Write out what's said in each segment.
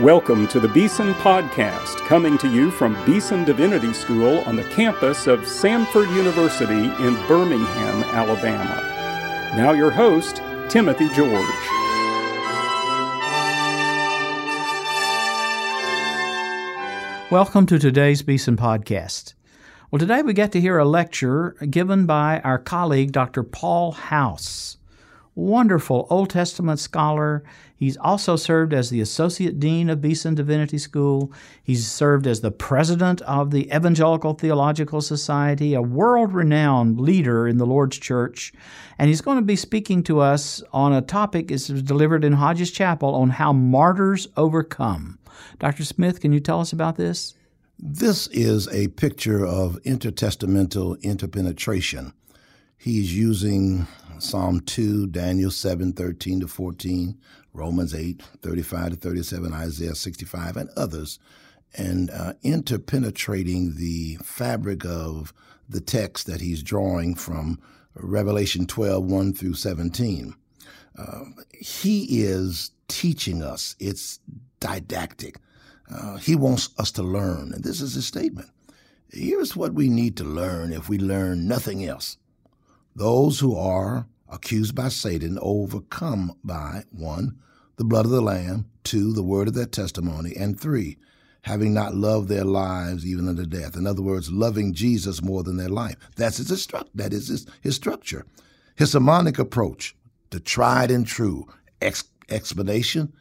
Welcome to the Beeson Podcast, coming to you from Beeson Divinity School on the campus of Samford University in Birmingham, Alabama. Now, your host, Timothy George. Welcome to today's Beeson Podcast. Well, today we get to hear a lecture given by our colleague, Dr. Paul House wonderful Old Testament scholar. He's also served as the Associate Dean of Beeson Divinity School. He's served as the President of the Evangelical Theological Society, a world renowned leader in the Lord's Church. And he's going to be speaking to us on a topic that was delivered in Hodges Chapel on how martyrs overcome. Dr. Smith, can you tell us about this? This is a picture of intertestamental interpenetration. He's using Psalm 2, Daniel 7, 13 to 14, Romans 8, 35 to 37, Isaiah 65, and others, and uh, interpenetrating the fabric of the text that he's drawing from Revelation 12, 1 through 17. Uh, he is teaching us. It's didactic. Uh, he wants us to learn. And this is his statement. Here's what we need to learn if we learn nothing else. Those who are accused by Satan overcome by one, the blood of the Lamb, two, the word of their testimony, and three, having not loved their lives even unto death. In other words, loving Jesus more than their life. That's his stru- that is his, his structure. His sermonic approach, the tried and true ex- explanation,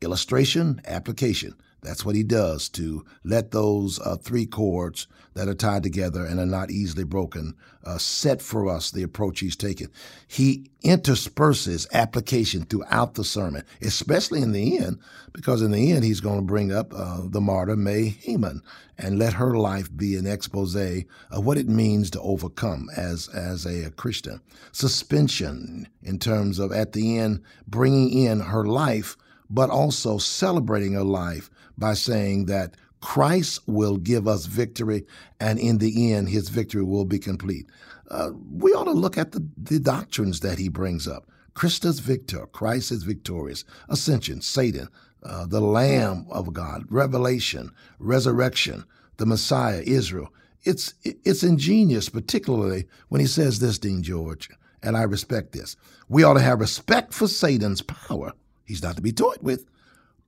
illustration, application. That's what he does to let those uh, three chords that are tied together and are not easily broken uh, set for us the approach he's taken. He intersperses application throughout the sermon, especially in the end, because in the end he's going to bring up uh, the martyr May Hayman and let her life be an expose of what it means to overcome as as a, a Christian. Suspension in terms of at the end bringing in her life, but also celebrating her life by saying that Christ will give us victory, and in the end, his victory will be complete. Uh, we ought to look at the, the doctrines that he brings up. Christus Victor, Christ is victorious. Ascension, Satan, uh, the Lamb of God, Revelation, Resurrection, the Messiah, Israel. It's it's ingenious, particularly when he says this, Dean George, and I respect this. We ought to have respect for Satan's power. He's not to be toyed with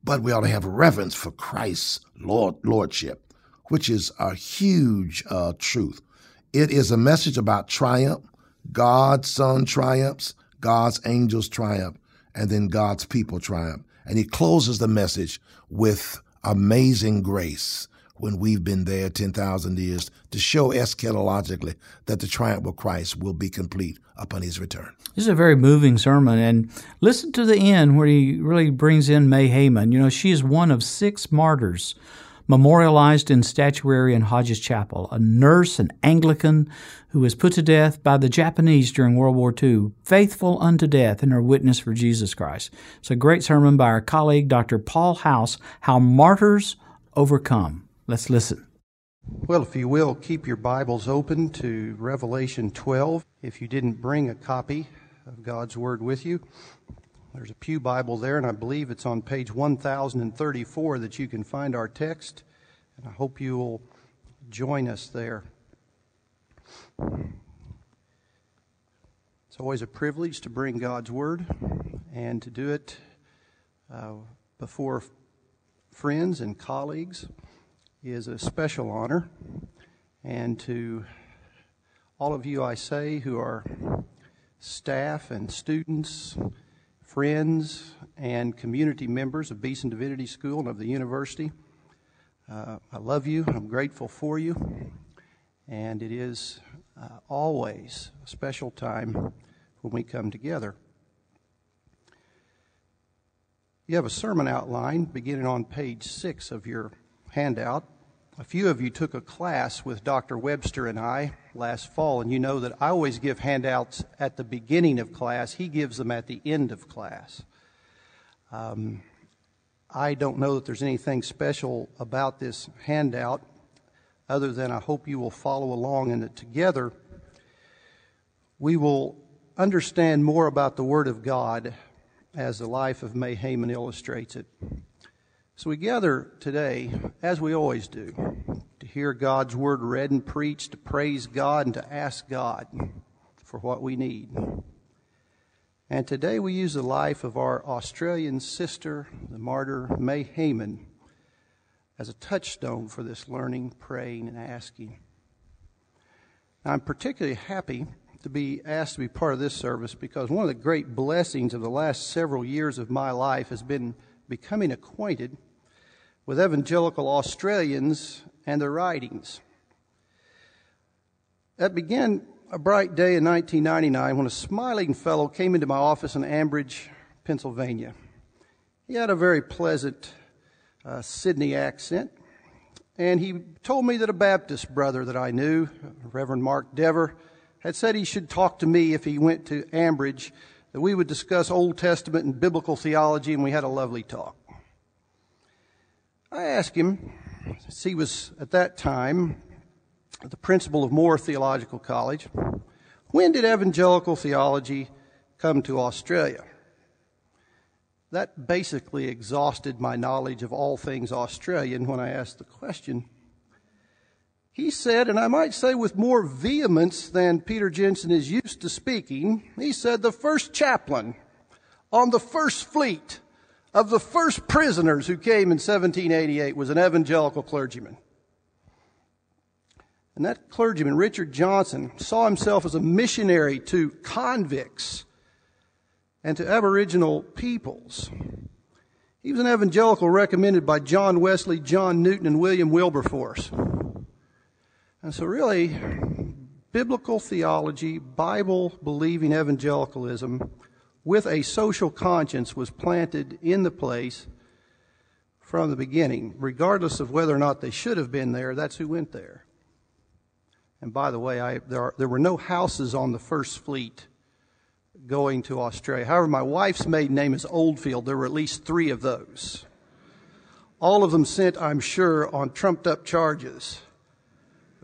but we ought to have reverence for Christ's Lord lordship, which is a huge uh, truth. It is a message about triumph. God's Son triumphs, God's angels triumph, and then God's people triumph. And he closes the message with amazing grace when we've been there 10,000 years to show eschatologically that the triumph of Christ will be complete upon his return. This is a very moving sermon. And listen to the end where he really brings in May Hayman. You know, she is one of six martyrs memorialized in statuary in Hodges Chapel, a nurse, an Anglican who was put to death by the Japanese during World War II, faithful unto death in her witness for Jesus Christ. It's a great sermon by our colleague, Dr. Paul House, How Martyrs Overcome. Let's listen. Well, if you will, keep your Bibles open to Revelation 12. If you didn't bring a copy of God's Word with you, there's a Pew Bible there, and I believe it's on page 1034 that you can find our text. And I hope you will join us there. It's always a privilege to bring God's Word and to do it uh, before friends and colleagues is a special honor. And to all of you, I say, who are staff and students, friends, and community members of Beeson Divinity School and of the university, uh, I love you. I'm grateful for you. And it is uh, always a special time when we come together. You have a sermon outline beginning on page six of your handout. A few of you took a class with Dr. Webster and I last fall, and you know that I always give handouts at the beginning of class. He gives them at the end of class. Um, I don't know that there's anything special about this handout other than I hope you will follow along and that together we will understand more about the Word of God as the life of May Hayman illustrates it. So we gather today, as we always do, to hear God's word read and preached, to praise God, and to ask God for what we need. And today we use the life of our Australian sister, the martyr May Hayman, as a touchstone for this learning, praying, and asking. I'm particularly happy to be asked to be part of this service because one of the great blessings of the last several years of my life has been becoming acquainted with evangelical Australians and their writings. That began a bright day in 1999 when a smiling fellow came into my office in Ambridge, Pennsylvania. He had a very pleasant uh, Sydney accent, and he told me that a Baptist brother that I knew, Reverend Mark Dever, had said he should talk to me if he went to Ambridge, that we would discuss Old Testament and biblical theology, and we had a lovely talk. I asked him, since he was at that time the principal of Moore Theological College, when did evangelical theology come to Australia? That basically exhausted my knowledge of all things Australian when I asked the question. He said, and I might say with more vehemence than Peter Jensen is used to speaking, he said, the first chaplain on the first fleet of the first prisoners who came in 1788 was an evangelical clergyman. And that clergyman, Richard Johnson, saw himself as a missionary to convicts and to Aboriginal peoples. He was an evangelical recommended by John Wesley, John Newton, and William Wilberforce. And so, really, biblical theology, Bible believing evangelicalism, with a social conscience was planted in the place from the beginning, regardless of whether or not they should have been there. That's who went there. And by the way, I, there, are, there were no houses on the first fleet going to Australia. However, my wife's maiden name is Oldfield. There were at least three of those. All of them sent, I'm sure, on trumped up charges.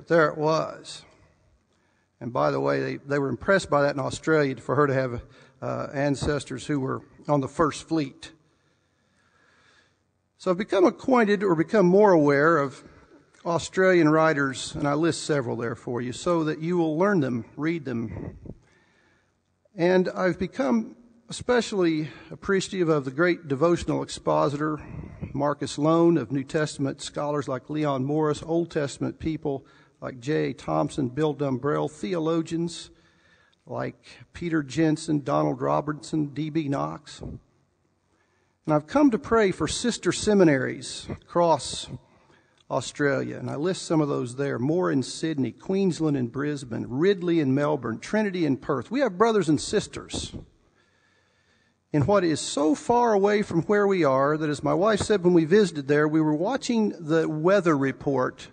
But there it was. And by the way, they, they were impressed by that in Australia for her to have uh, ancestors who were on the first fleet. So I've become acquainted or become more aware of Australian writers, and I list several there for you so that you will learn them, read them. And I've become especially appreciative of the great devotional expositor, Marcus Loane, of New Testament scholars like Leon Morris, Old Testament people like J. Thompson, Bill Dumbrell, theologians like Peter Jensen, Donald Robinson, D.B. Knox. And I've come to pray for sister seminaries across Australia, and I list some of those there Moore in Sydney, Queensland in Brisbane, Ridley in Melbourne, Trinity in Perth. We have brothers and sisters in what is so far away from where we are that, as my wife said when we visited there, we were watching the weather report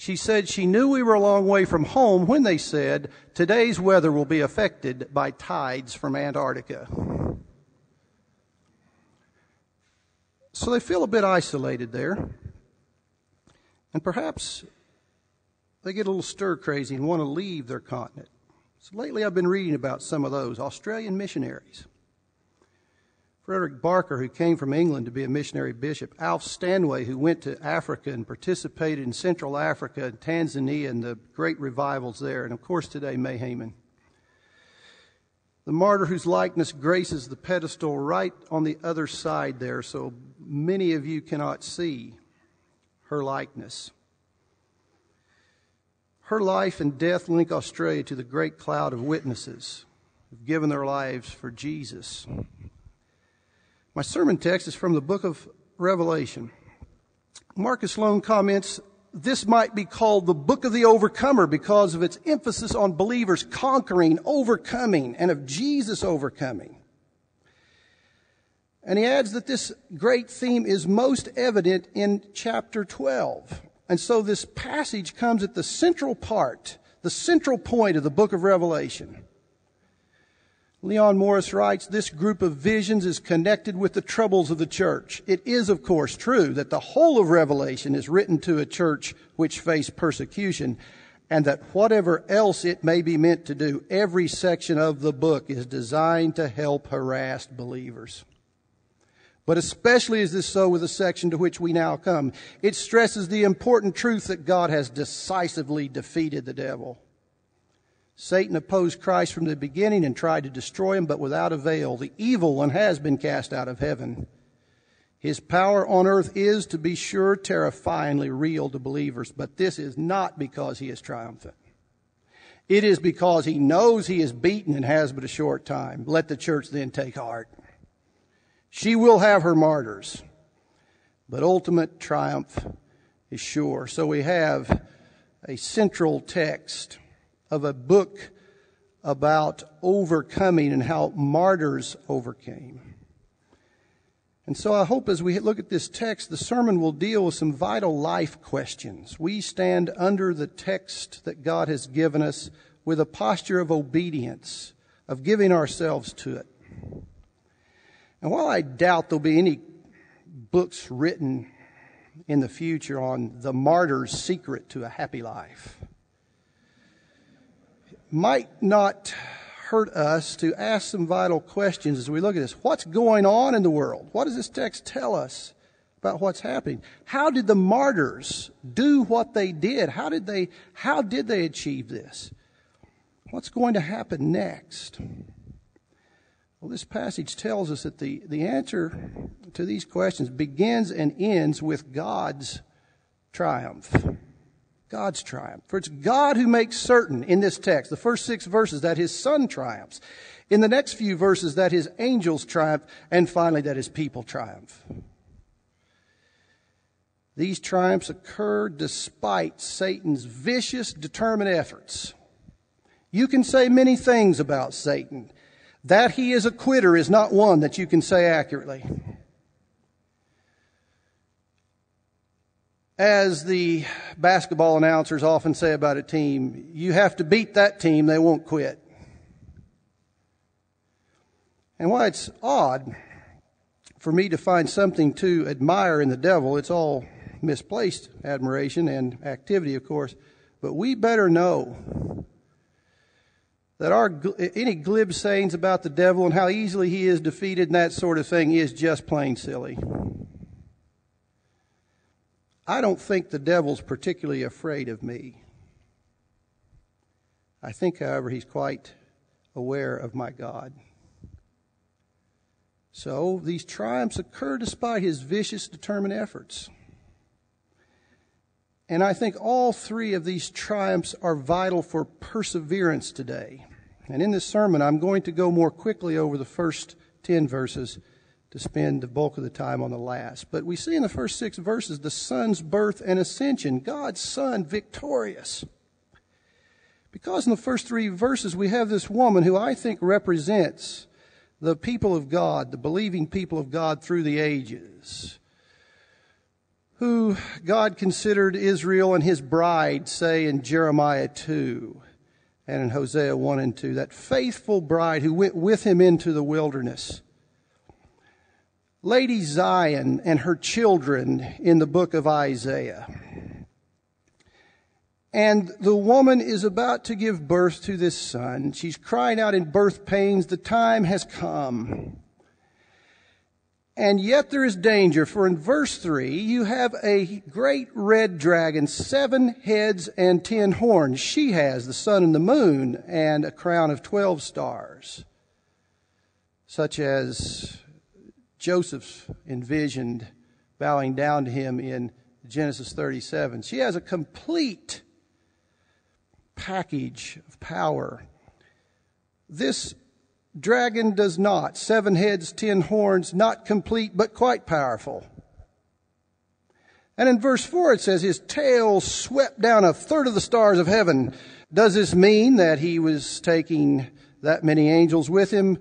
she said she knew we were a long way from home when they said, Today's weather will be affected by tides from Antarctica. So they feel a bit isolated there. And perhaps they get a little stir crazy and want to leave their continent. So lately I've been reading about some of those Australian missionaries. Frederick Barker, who came from England to be a missionary bishop, Alf Stanway, who went to Africa and participated in Central Africa and Tanzania and the great revivals there, and of course today, May. The martyr whose likeness graces the pedestal right on the other side there, so many of you cannot see her likeness. Her life and death link Australia to the great cloud of witnesses who've given their lives for Jesus. My sermon text is from the book of Revelation. Marcus Loane comments, this might be called the book of the overcomer because of its emphasis on believers conquering, overcoming, and of Jesus overcoming. And he adds that this great theme is most evident in chapter 12. And so this passage comes at the central part, the central point of the book of Revelation. Leon Morris writes, this group of visions is connected with the troubles of the church. It is, of course, true that the whole of Revelation is written to a church which faced persecution, and that whatever else it may be meant to do, every section of the book is designed to help harassed believers. But especially is this so with the section to which we now come. It stresses the important truth that God has decisively defeated the devil. Satan opposed Christ from the beginning and tried to destroy him, but without avail. The evil one has been cast out of heaven. His power on earth is, to be sure, terrifyingly real to believers, but this is not because he is triumphant. It is because he knows he is beaten and has but a short time. Let the church then take heart. She will have her martyrs, but ultimate triumph is sure. So we have a central text of a book about overcoming and how martyrs overcame. And so I hope as we look at this text, the sermon will deal with some vital life questions. We stand under the text that God has given us with a posture of obedience, of giving ourselves to it. And while I doubt there'll be any books written in the future on the martyr's secret to a happy life, might not hurt us to ask some vital questions as we look at this. What's going on in the world? What does this text tell us about what's happening? How did the martyrs do what they did? How did they, how did they achieve this? What's going to happen next? Well, this passage tells us that the, the answer to these questions begins and ends with God's triumph. God's triumph. For it's God who makes certain in this text, the first six verses, that his son triumphs. In the next few verses, that his angels triumph. And finally, that his people triumph. These triumphs occur despite Satan's vicious, determined efforts. You can say many things about Satan. That he is a quitter is not one that you can say accurately. As the basketball announcers often say about a team, you have to beat that team, they won't quit. And why it's odd for me to find something to admire in the devil, it's all misplaced admiration and activity, of course, but we better know that our any glib sayings about the devil and how easily he is defeated and that sort of thing is just plain silly. I don't think the devil's particularly afraid of me. I think, however, he's quite aware of my God. So these triumphs occur despite his vicious, determined efforts. And I think all three of these triumphs are vital for perseverance today. And in this sermon, I'm going to go more quickly over the first 10 verses to spend the bulk of the time on the last. But we see in the first six verses the Son's birth and ascension, God's Son victorious. Because in the first three verses we have this woman who I think represents the people of God, the believing people of God through the ages, who God considered Israel and his bride, say in Jeremiah 2 and in Hosea 1 and 2, that faithful bride who went with him into the wilderness Lady Zion and her children in the book of Isaiah. And the woman is about to give birth to this son. She's crying out in birth pains, the time has come. And yet there is danger, for in verse 3, you have a great red dragon, seven heads and ten horns. She has the sun and the moon and a crown of 12 stars, such as Joseph envisioned bowing down to him in Genesis 37. She has a complete package of power. This dragon does not. Seven heads, ten horns, not complete, but quite powerful. And in verse 4 it says, His tail swept down a third of the stars of heaven. Does this mean that he was taking that many angels with him?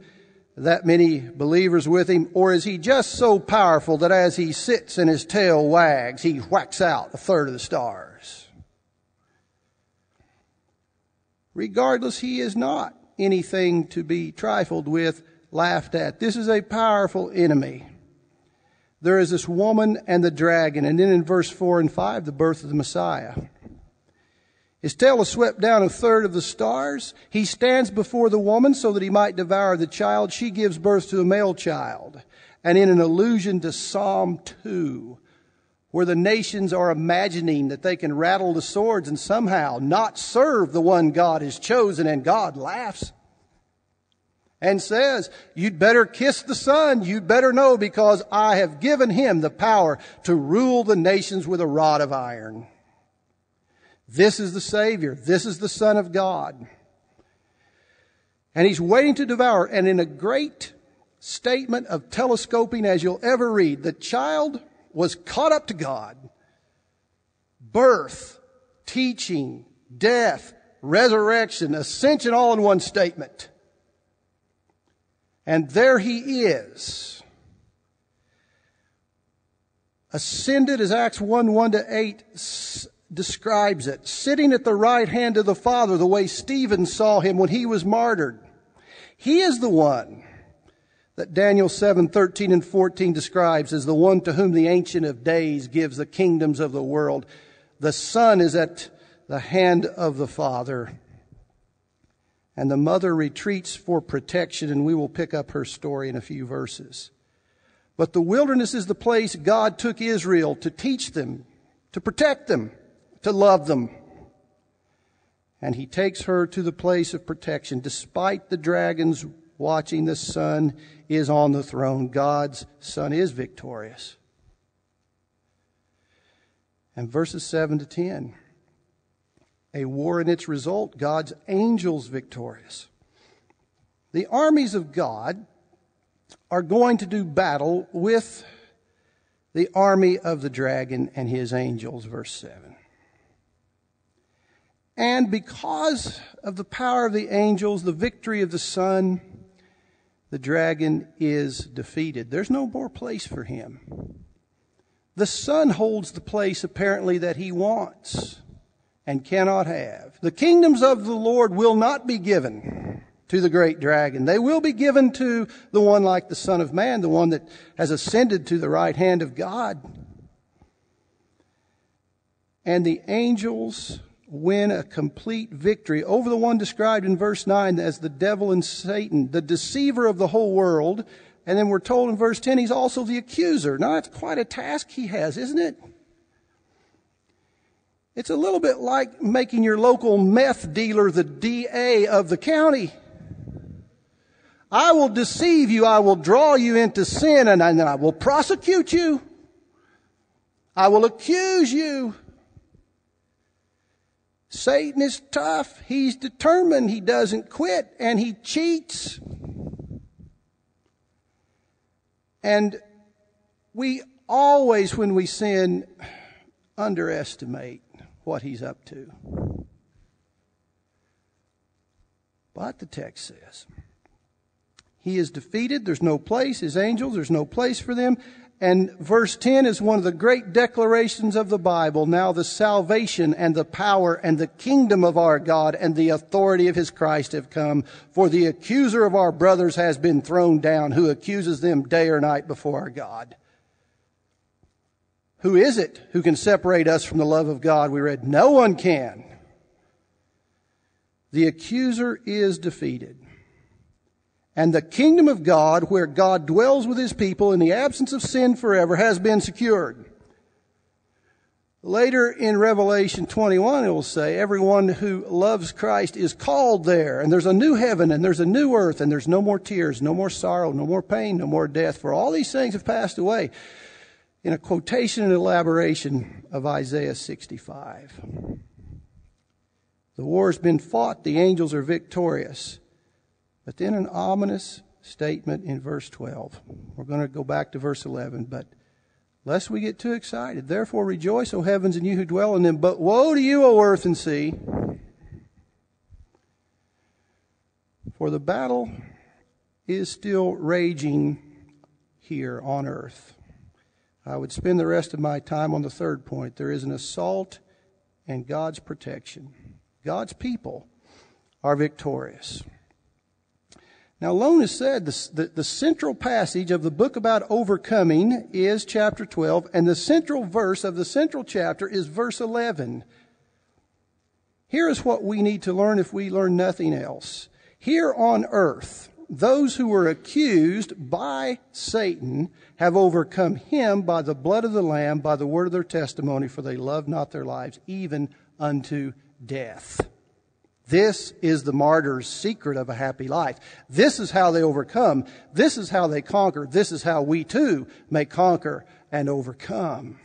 That many believers with him? Or is he just so powerful that as he sits and his tail wags, he whacks out a third of the stars? Regardless, he is not anything to be trifled with, laughed at. This is a powerful enemy. There is this woman and the dragon, and then in verse 4 and 5, the birth of the Messiah. His tail is swept down a third of the stars. He stands before the woman so that he might devour the child. She gives birth to a male child. And in an allusion to Psalm 2, where the nations are imagining that they can rattle the swords and somehow not serve the one God has chosen, and God laughs and says, You'd better kiss the Son. You'd better know because I have given him the power to rule the nations with a rod of iron. This is the Savior. This is the Son of God. And he's waiting to devour. And in a great statement of telescoping as you'll ever read, the child was caught up to God. Birth, teaching, death, resurrection, ascension all in one statement. And there he is. Ascended as Acts 1 1 to 8 describes it, sitting at the right hand of the Father, the way Stephen saw him when he was martyred. He is the one that Daniel 7, 13 and 14 describes as the one to whom the Ancient of Days gives the kingdoms of the world. The Son is at the hand of the Father. And the mother retreats for protection, and we will pick up her story in a few verses. But the wilderness is the place God took Israel to teach them, to protect them, to love them. And he takes her to the place of protection. Despite the dragons watching, the Son is on the throne. God's Son is victorious. And verses 7 to 10 a war and its result, God's angels victorious. The armies of God are going to do battle with the army of the dragon and his angels, verse 7. And because of the power of the angels, the victory of the Son, the dragon is defeated. There's no more place for him. The Son holds the place apparently that he wants and cannot have. The kingdoms of the Lord will not be given to the great dragon. They will be given to the one like the Son of Man, the one that has ascended to the right hand of God. And the angels win a complete victory over the one described in verse 9 as the devil and Satan, the deceiver of the whole world. And then we're told in verse 10 he's also the accuser. Now that's quite a task he has, isn't it? It's a little bit like making your local meth dealer the DA of the county. I will deceive you. I will draw you into sin and then I will prosecute you. I will accuse you. Satan is tough. He's determined. He doesn't quit and he cheats. And we always, when we sin, underestimate what he's up to. But the text says, He is defeated. There's no place. His angels, there's no place for them. And verse 10 is one of the great declarations of the Bible. Now the salvation and the power and the kingdom of our God and the authority of his Christ have come. For the accuser of our brothers has been thrown down, who accuses them day or night before our God. Who is it who can separate us from the love of God? We read, no one can. The accuser is defeated and the kingdom of God, where God dwells with his people in the absence of sin forever, has been secured. Later in Revelation 21, it will say, everyone who loves Christ is called there, and there's a new heaven, and there's a new earth, and there's no more tears, no more sorrow, no more pain, no more death, for all these things have passed away. In a quotation and elaboration of Isaiah 65. The war has been fought, the angels are victorious. But then an ominous statement in verse 12. We're going to go back to verse 11, but lest we get too excited. Therefore rejoice, O heavens, and you who dwell in them. But woe to you, O earth and sea. For the battle is still raging here on earth. I would spend the rest of my time on the third point. There is an assault and God's protection. God's people are victorious. Now, Loane has said the, the, the, central passage of the book about overcoming is chapter 12, and the central verse of the central chapter is verse 11. Here is what we need to learn if we learn nothing else. Here on earth, those who were accused by Satan have overcome him by the blood of the Lamb, by the word of their testimony, for they love not their lives, even unto death. This is the martyr's secret of a happy life. This is how they overcome. This is how they conquer. This is how we too may conquer and overcome.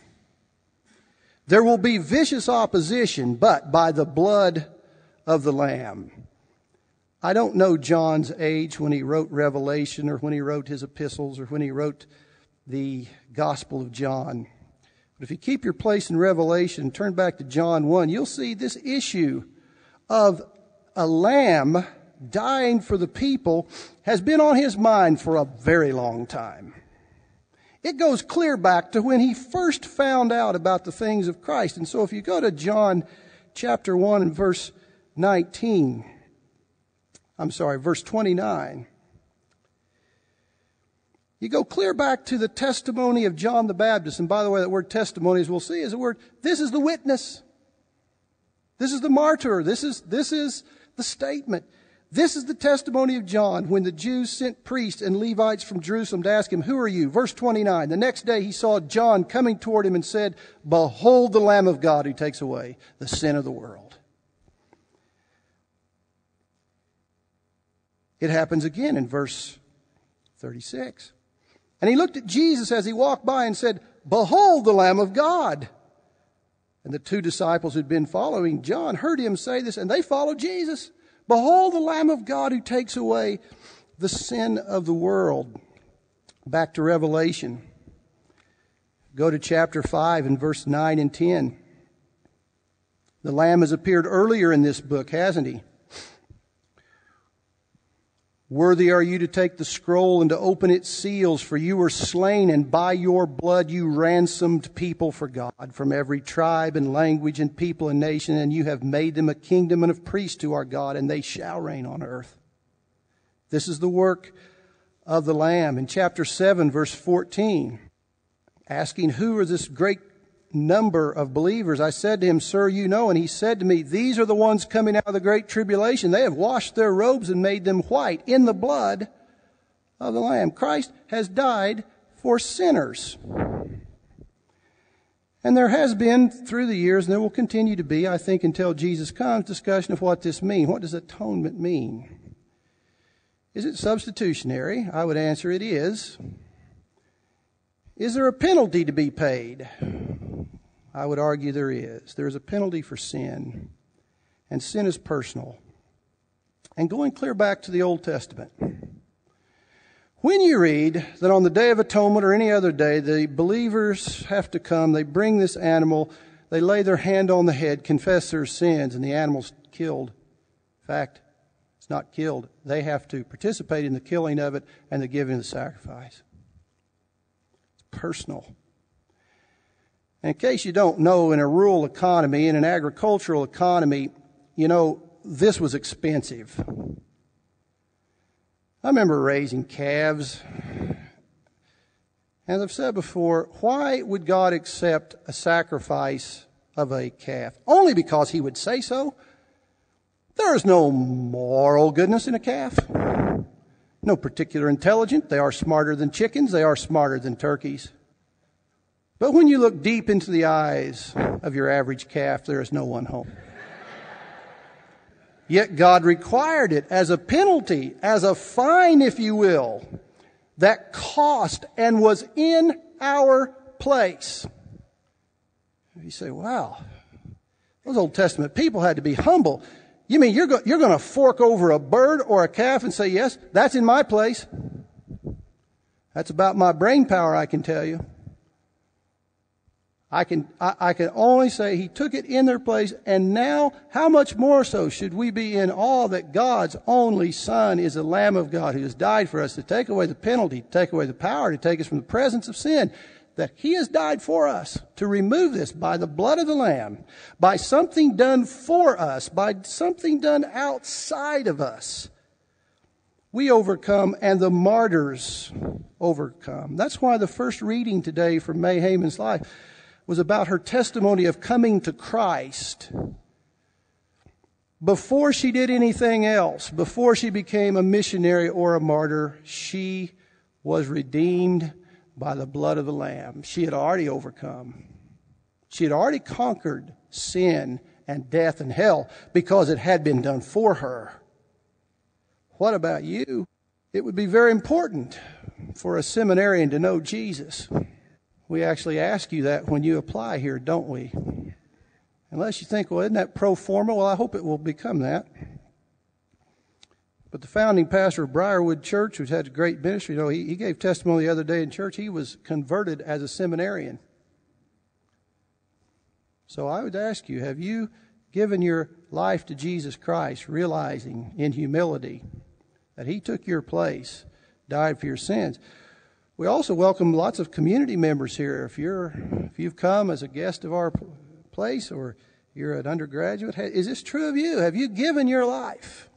There will be vicious opposition, but by the blood of the Lamb. I don't know John's age when he wrote Revelation or when he wrote his epistles or when he wrote the Gospel of John. But if you keep your place in Revelation, turn back to John 1, you'll see this issue of a lamb dying for the people has been on his mind for a very long time. It goes clear back to when he first found out about the things of Christ. And so if you go to John chapter 1 and verse 19, I'm sorry, verse 29. You go clear back to the testimony of John the Baptist. And by the way, that word testimony, as we'll see, is a word, this is the witness. This is the martyr. This is, this is the statement. This is the testimony of John when the Jews sent priests and Levites from Jerusalem to ask him, Who are you? Verse 29. The next day he saw John coming toward him and said, Behold the Lamb of God who takes away the sin of the world. It happens again in verse 36. And he looked at Jesus as he walked by and said, Behold the Lamb of God. And the two disciples who'd been following John heard him say this, and they followed Jesus. Behold the Lamb of God who takes away the sin of the world. Back to Revelation. Go to chapter 5 and verse 9 and 10. The Lamb has appeared earlier in this book, hasn't he? Worthy are you to take the scroll and to open its seals, for you were slain, and by your blood you ransomed people for God from every tribe and language and people and nation, and you have made them a kingdom and of priests to our God, and they shall reign on earth. This is the work of the Lamb. In chapter 7, verse 14, asking who are this great number of believers. I said to him, Sir, you know. And he said to me, These are the ones coming out of the great tribulation. They have washed their robes and made them white in the blood of the Lamb. Christ has died for sinners. And there has been through the years, and there will continue to be, I think, until Jesus comes, discussion of what this means. What does atonement mean? Is it substitutionary? I would answer it is. Is there a penalty to be paid? I would argue there is. There is a penalty for sin, and sin is personal. And going clear back to the Old Testament, when you read that on the Day of Atonement or any other day, the believers have to come, they bring this animal, they lay their hand on the head, confess their sins, and the animal's killed. In fact, it's not killed. They have to participate in the killing of it and the giving of the sacrifice. It's personal. In case you don't know, in a rural economy, in an agricultural economy, you know, this was expensive. I remember raising calves. As I've said before, why would God accept a sacrifice of a calf? Only because He would say so. There is no moral goodness in a calf. No particular intelligence. They are smarter than chickens. They are smarter than turkeys. But when you look deep into the eyes of your average calf, there is no one home. Yet God required it as a penalty, as a fine, if you will, that cost and was in our place. You say, wow, those Old Testament people had to be humble. You mean you're, go- you're going to fork over a bird or a calf and say, yes, that's in my place? That's about my brain power, I can tell you. I can, I, I, can only say he took it in their place. And now, how much more so should we be in awe that God's only Son is the Lamb of God who has died for us to take away the penalty, to take away the power, to take us from the presence of sin. That he has died for us to remove this by the blood of the Lamb, by something done for us, by something done outside of us. We overcome and the martyrs overcome. That's why the first reading today from May Hayman's life was about her testimony of coming to Christ. before she did anything else, before she became a missionary or a martyr, she was redeemed by the blood of the Lamb. She had already overcome. She had already conquered sin and death and hell because it had been done for her. What about you? It would be very important for a seminarian to know Jesus. We actually ask you that when you apply here, don't we? Unless you think, well, isn't that pro forma? Well, I hope it will become that. But the founding pastor of Briarwood Church, who's had a great ministry, you know, he, he gave testimony the other day in church. He was converted as a seminarian. So I would ask you, have you given your life to Jesus Christ, realizing in humility that He took your place, died for your sins? We also welcome lots of community members here. If you're if you've come as a guest of our place or you're an undergraduate, is this true of you? Have you given your life?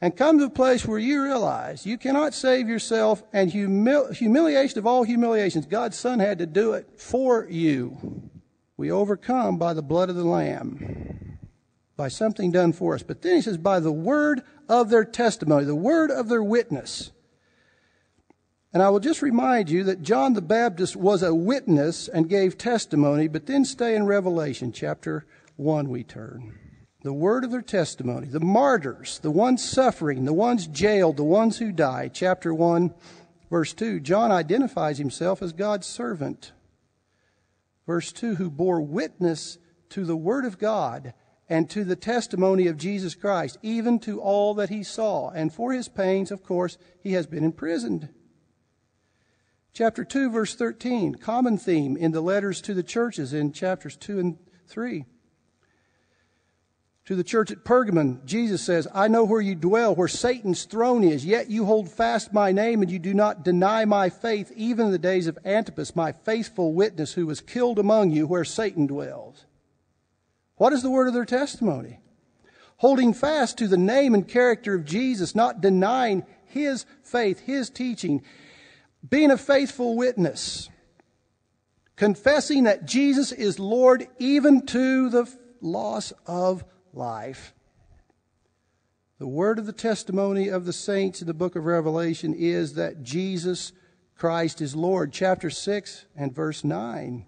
and come to a place where you realize you cannot save yourself and humil- humiliation of all humiliations, God's Son had to do it for you. We overcome by the blood of the Lamb, by something done for us. But then he says, by the word of their testimony, the word of their witness. And I will just remind you that John the Baptist was a witness and gave testimony, but then stay in Revelation chapter 1 we turn the word of their testimony, the martyrs, the ones suffering, the ones jailed, the ones who die. Chapter 1, verse 2, John identifies himself as God's servant. Verse 2, who bore witness to the word of God and to the testimony of Jesus Christ, even to all that he saw. And for his pains, of course, he has been imprisoned. Chapter 2, verse 13, common theme in the letters to the churches in chapters 2 and 3. To the church at Pergamon, Jesus says, I know where you dwell, where Satan's throne is, yet you hold fast my name and you do not deny my faith, even in the days of Antipas, my faithful witness, who was killed among you where Satan dwells. What is the word of their testimony? Holding fast to the name and character of Jesus, not denying his faith, his teaching, being a faithful witness, confessing that Jesus is Lord even to the loss of life. The word of the testimony of the saints in the book of Revelation is that Jesus Christ is Lord. Chapter 6 and verse 9.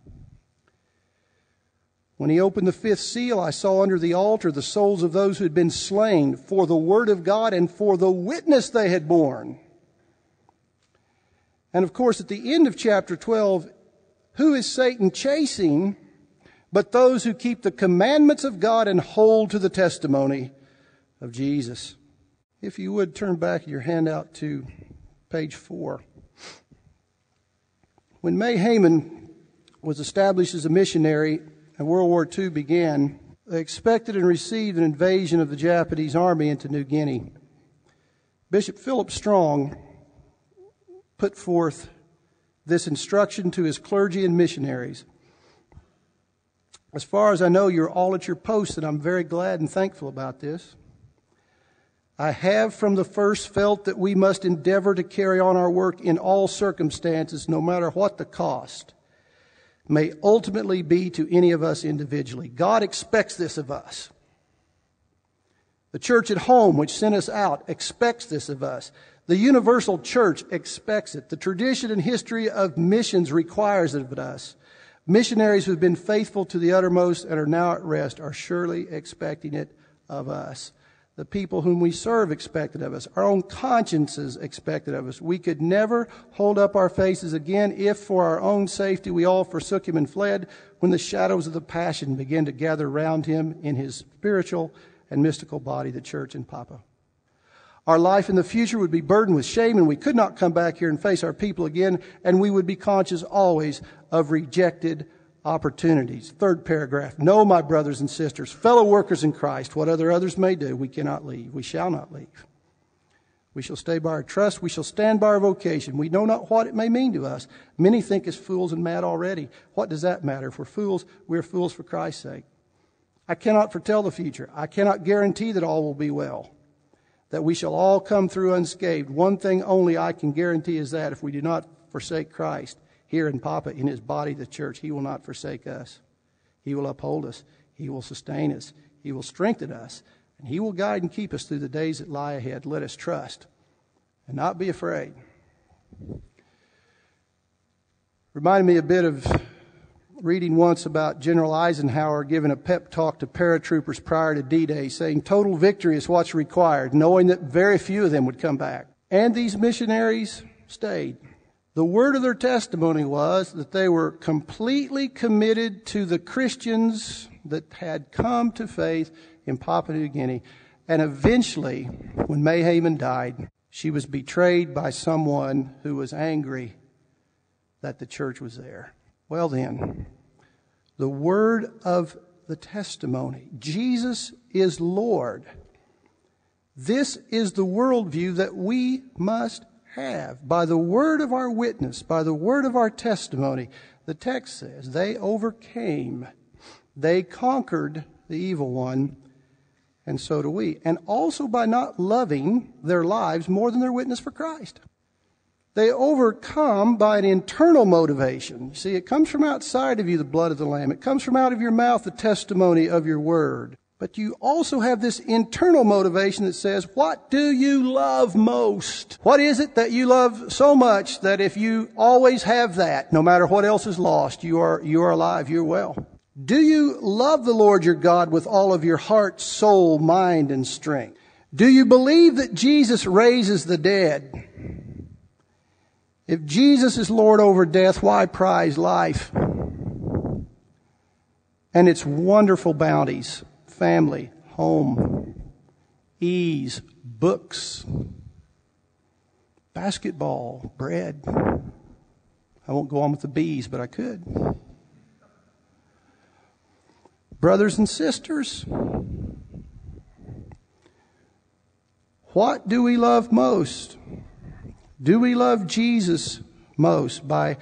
When he opened the fifth seal, I saw under the altar the souls of those who had been slain for the word of God and for the witness they had borne. And of course, at the end of chapter 12, who is Satan chasing? but those who keep the commandments of God and hold to the testimony of Jesus. If you would turn back your handout to page four. When May Hayman was established as a missionary and World War II began, they expected and received an invasion of the Japanese army into New Guinea. Bishop Philip Strong put forth this instruction to his clergy and missionaries. As far as I know, you're all at your posts, and I'm very glad and thankful about this. I have from the first felt that we must endeavor to carry on our work in all circumstances, no matter what the cost may ultimately be to any of us individually. God expects this of us. The church at home, which sent us out, expects this of us. The universal church expects it. The tradition and history of missions requires it of us. Missionaries who've been faithful to the uttermost and are now at rest are surely expecting it of us. The people whom we serve expect it of us. Our own consciences expect it of us. We could never hold up our faces again if, for our own safety, we all forsook him and fled when the shadows of the passion began to gather round him in his spiritual and mystical body, the church and Papua. Our life in the future would be burdened with shame, and we could not come back here and face our people again, and we would be conscious always of rejected opportunities. Third paragraph. No, my brothers and sisters, fellow workers in Christ, what other others may do, we cannot leave. We shall not leave. We shall stay by our trust. We shall stand by our vocation. We know not what it may mean to us. Many think us fools and mad already. What does that matter? If we're fools, we're fools for Christ's sake. I cannot foretell the future. I cannot guarantee that all will be well that we shall all come through unscathed. One thing only I can guarantee is that if we do not forsake Christ here in Papua, in his body, the church, he will not forsake us. He will uphold us. He will sustain us. He will strengthen us, and He will guide and keep us through the days that lie ahead. Let us trust and not be afraid. Reminded me a bit of reading once about General Eisenhower giving a pep talk to paratroopers prior to D Day, saying, Total victory is what's required, knowing that very few of them would come back. And these missionaries stayed. The word of their testimony was that they were completely committed to the Christians that had come to faith in Papua New Guinea. And eventually, when May died, she was betrayed by someone who was angry that the church was there. Well, then, the word of the testimony Jesus is Lord. This is the worldview that we must have. By the word of our witness, by the word of our testimony, the text says they overcame, they conquered the evil one, and so do we. And also by not loving their lives more than their witness for Christ. They overcome by an internal motivation. See, it comes from outside of you, the blood of the Lamb. It comes from out of your mouth, the testimony of your word. But you also have this internal motivation that says, what do you love most? What is it that you love so much that if you always have that, no matter what else is lost, you are, you are alive, you're well? Do you love the Lord your God with all of your heart, soul, mind, and strength? Do you believe that Jesus raises the dead? If Jesus is Lord over death, why prize life? And its wonderful bounties family, home, ease, books, basketball, bread. I won't go on with the bees, but I could. Brothers and sisters, what do we love most? Do we love Jesus most by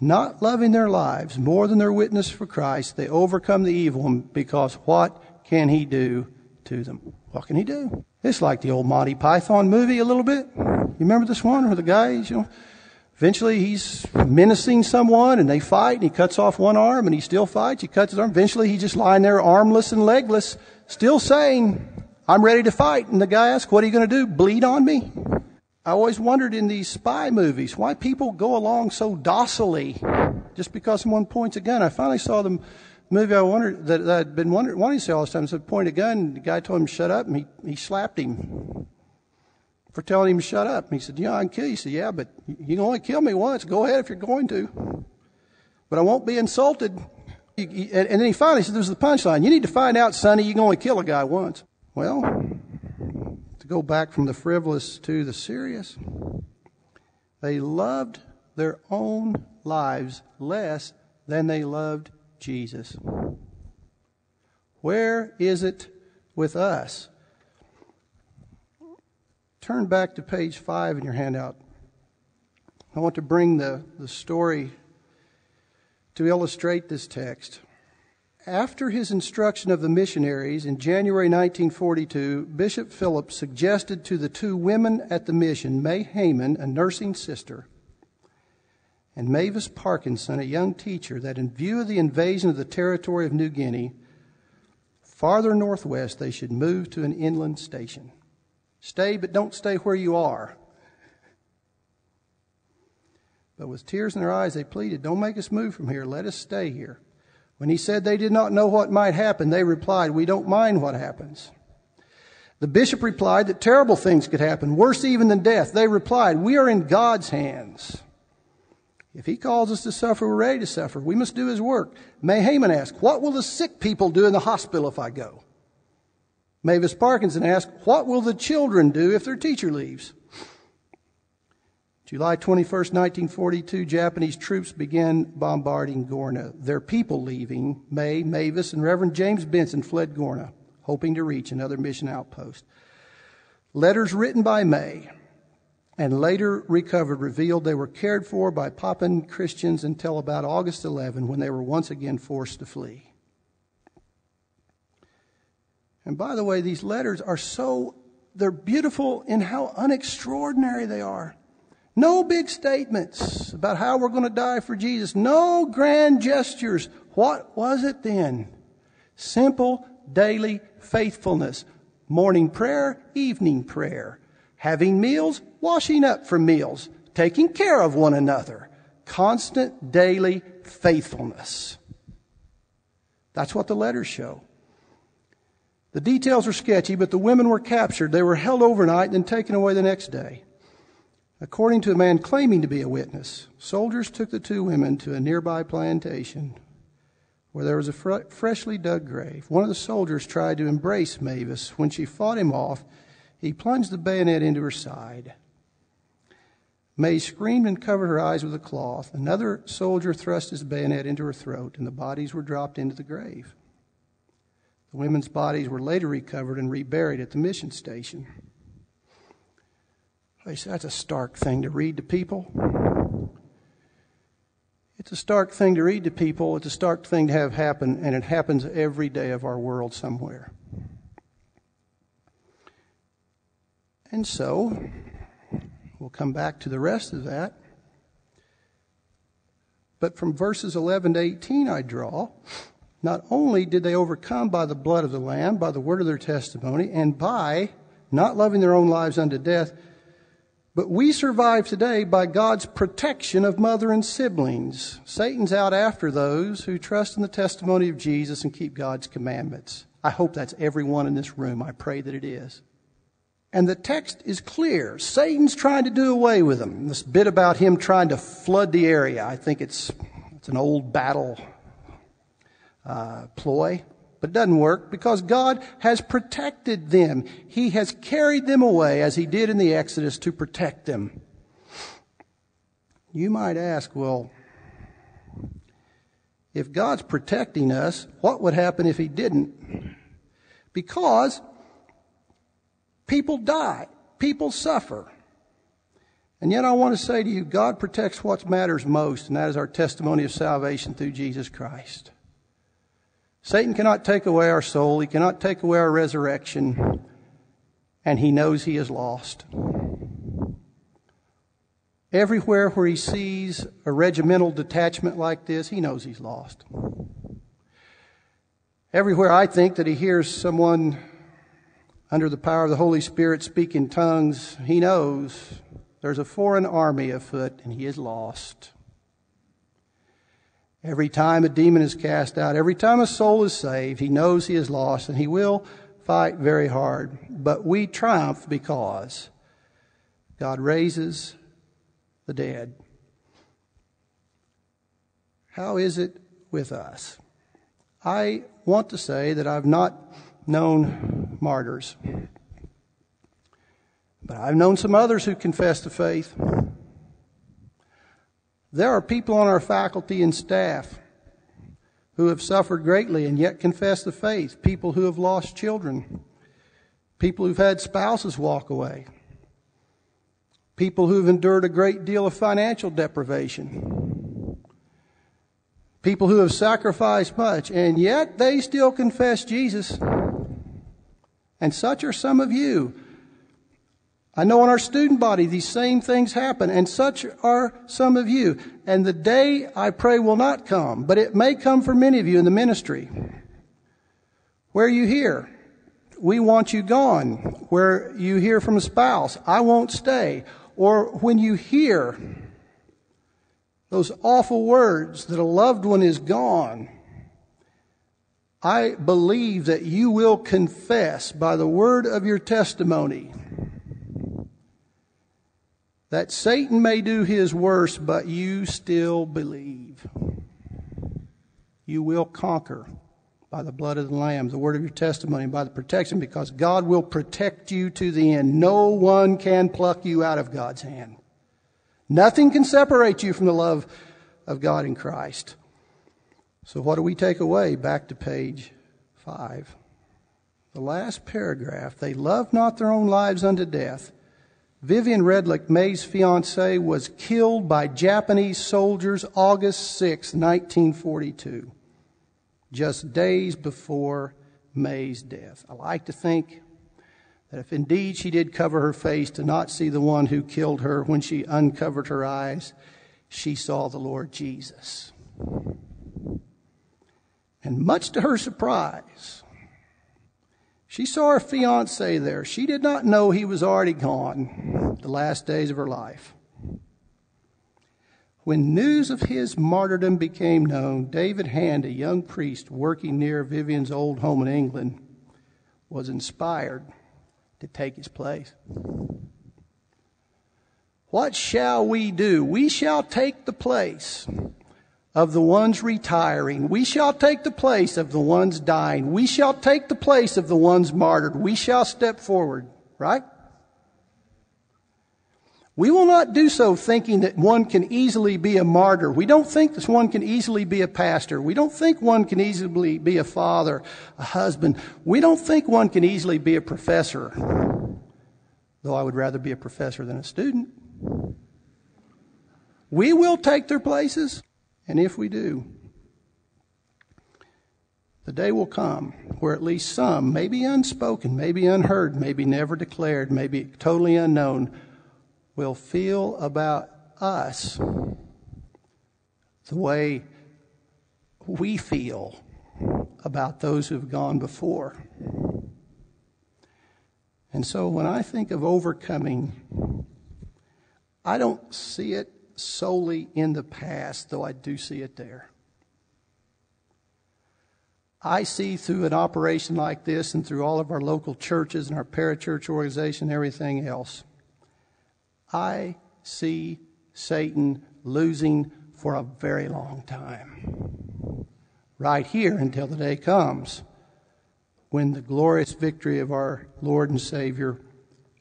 not loving their lives more than their witness for Christ? They overcome the evil one because what can he do to them? What can he do? It's like the old Monty Python movie a little bit. You remember this one where the guy, you know, eventually he's menacing someone and they fight and he cuts off one arm and he still fights. He cuts his arm. Eventually he's just lying there armless and legless, still saying, I'm ready to fight. And the guy asks, what are you going to do? Bleed on me? I always wondered in these spy movies why people go along so docilely just because someone points a gun. I finally saw the movie I wondered that, that I'd been wondering, wanting to see all this time. So point a gun. The guy told him to shut up, and he, he slapped him for telling him to shut up. And he said, "Yeah, I can kill you." He said, "Yeah, but you can only kill me once. Go ahead if you're going to, but I won't be insulted." and then he finally said, "There's the punchline. You need to find out, Sonny. You can only kill a guy once." Well, go back from the frivolous to the serious, they loved their own lives less than they loved Jesus. Where is it with us? Turn back to page five in your handout. I want to bring the, the story to illustrate this text. After his instruction of the missionaries in January 1942, Bishop Phillips suggested to the two women at the mission, May Hayman, a nursing sister, and Mavis Parkinson, a young teacher, that in view of the invasion of the territory of New Guinea, farther northwest they should move to an inland station. Stay, but don't stay where you are. But with tears in their eyes, they pleaded, Don't make us move from here. Let us stay here. When he said they did not know what might happen, they replied, We don't mind what happens. The bishop replied that terrible things could happen, worse even than death. They replied, We are in God's hands. If he calls us to suffer, we're ready to suffer. We must do his work. May Hayman asked, What will the sick people do in the hospital if I go? Mavis Parkinson asked, What will the children do if their teacher leaves? July 21st, 1942, Japanese troops began bombarding Gona. Their people leaving, May, Mavis, and Reverend James Benson fled Gona, hoping to reach another mission outpost. Letters written by May and later recovered revealed they were cared for by Papuan Christians until about August 11 when they were once again forced to flee. And by the way, these letters are so, they're beautiful in how unextraordinary they are. No big statements about how we're going to die for Jesus. No grand gestures. What was it then? Simple, daily faithfulness. Morning prayer, evening prayer. Having meals, washing up for meals. Taking care of one another. Constant daily faithfulness. That's what the letters show. The details are sketchy, but the women were captured. They were held overnight and then taken away the next day. According to a man claiming to be a witness, soldiers took the two women to a nearby plantation where there was a fr- freshly dug grave. One of the soldiers tried to embrace Mavis. When she fought him off, he plunged the bayonet into her side. May screamed and covered her eyes with a cloth. Another soldier thrust his bayonet into her throat, and the bodies were dropped into the grave. The women's bodies were later recovered and reburied at the mission station. I say that's a stark thing to read to people. It's a stark thing to read to people. It's a stark thing to have happen, and it happens every day of our world somewhere. And so, we'll come back to the rest of that. But from verses 11 to 18, I draw not only did they overcome by the blood of the Lamb, by the word of their testimony, and by not loving their own lives unto death, but we survive today by God's protection of mother and siblings. Satan's out after those who trust in the testimony of Jesus and keep God's commandments. I hope that's everyone in this room. I pray that it is. And the text is clear. Satan's trying to do away with them. This bit about him trying to flood the area, I think it's, it's an old battle uh, ploy, but doesn't work because God has protected them. He has carried them away as He did in the Exodus to protect them. You might ask, well, if God's protecting us, what would happen if He didn't? Because people die, people suffer. And yet I want to say to you, God protects what matters most, and that is our testimony of salvation through Jesus Christ. Satan cannot take away our soul. He cannot take away our resurrection. And he knows he is lost. Everywhere where he sees a regimental detachment like this, he knows he's lost. Everywhere I think that he hears someone under the power of the Holy Spirit speak in tongues, he knows there's a foreign army afoot and he is lost. Every time a demon is cast out, every time a soul is saved, he knows he is lost and he will fight very hard. But we triumph because God raises the dead. How is it with us? I want to say that I've not known martyrs, but I've known some others who confess the faith. There are people on our faculty and staff who have suffered greatly and yet confess the faith, people who have lost children, people who've had spouses walk away, people who've endured a great deal of financial deprivation, people who have sacrificed much, and yet they still confess Jesus. And such are some of you. I know in our student body these same things happen, and such are some of you. And the day I pray will not come, but it may come for many of you in the ministry. Where you hear, we want you gone. Where you hear from a spouse, I won't stay. Or when you hear those awful words that a loved one is gone, I believe that you will confess by the word of your testimony that Satan may do his worst, but you still believe. You will conquer by the blood of the Lamb, the word of your testimony, by the protection, because God will protect you to the end. No one can pluck you out of God's hand. Nothing can separate you from the love of God in Christ. So, what do we take away? Back to page five. The last paragraph. They love not their own lives unto death Vivian Redlich, May's fiance, was killed by Japanese soldiers August 6, 1942, just days before May's death. I like to think that if indeed she did cover her face to not see the one who killed her, when she uncovered her eyes, she saw the Lord Jesus. And much to her surprise, She saw her fiance there. She did not know he was already gone, the last days of her life. When news of his martyrdom became known, David Hand, a young priest working near Vivian's old home in England, was inspired to take his place. What shall we do? We shall take the place of the ones retiring. We shall take the place of the ones dying. We shall take the place of the ones martyred. We shall step forward, right? We will not do so thinking that one can easily be a martyr. We don't think that one can easily be a pastor. We don't think one can easily be a father, a husband. We don't think one can easily be a professor. Though I would rather be a professor than a student. We will take their places. And if we do, the day will come where at least some, maybe unspoken, maybe unheard, maybe never declared, maybe totally unknown, will feel about us the way we feel about those who've gone before. And so when I think of overcoming, I don't see it solely in the past, though I do see it there. I see through an operation like this and through all of our local churches and our parachurch organization and everything else, I see Satan losing for a very long time. Right here until the day comes when the glorious victory of our Lord and Savior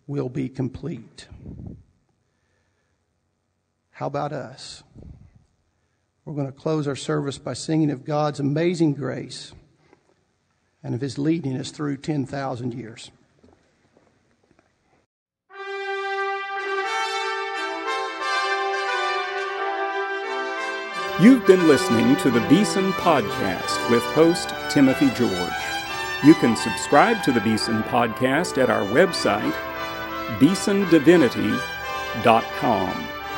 will be complete. How about us? We're going to close our service by singing of God's amazing grace and of His leading us through 10,000 years. You've been listening to the Beeson Podcast with host Timothy George. You can subscribe to the Beeson Podcast at our website, beesondivinity.com.